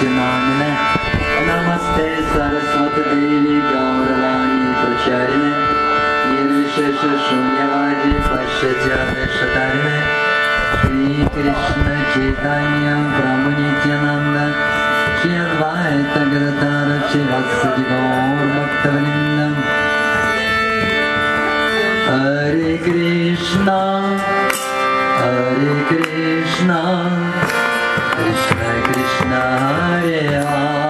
Пхатинамине, Намасте Сарасвати Деви Гауравани Прачарине, Нирвишеша Шуньявади Пашадяны Кришна Читанья Прамунитянанда, Чирвайта Гратара Чивасади Гаур Бхактавриндам, Hare Krishna, Hare Krishna, Krishna Hare Hare.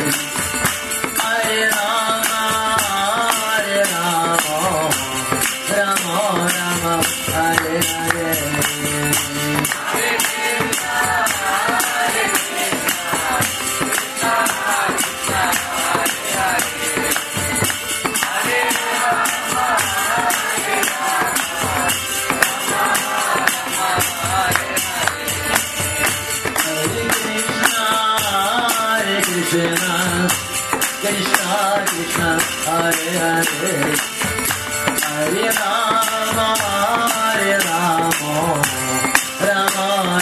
I am. Hare Hare Hare Rama Rama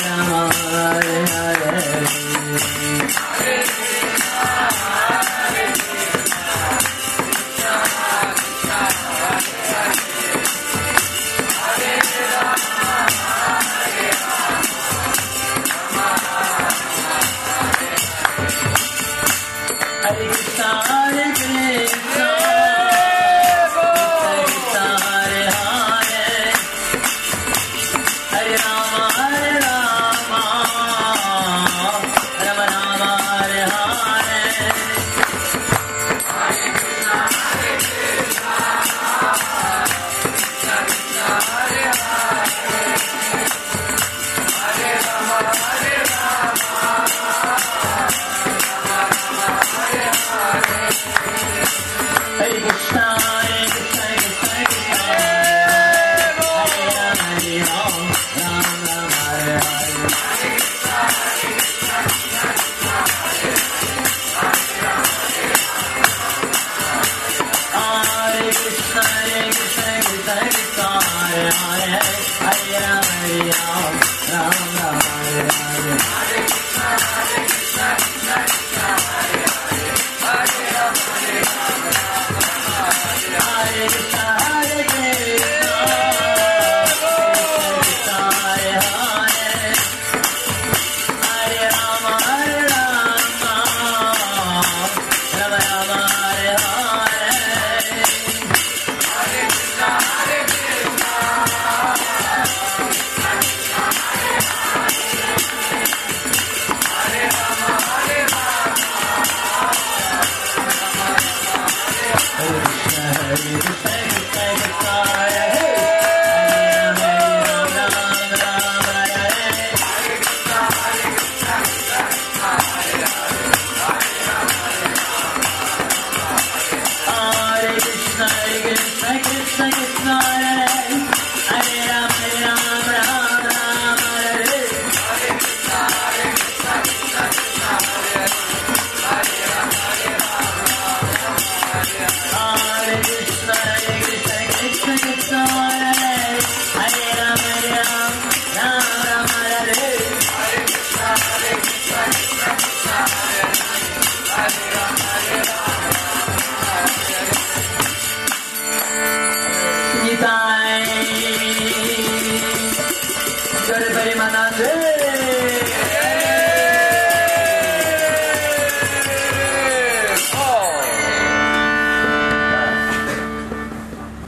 在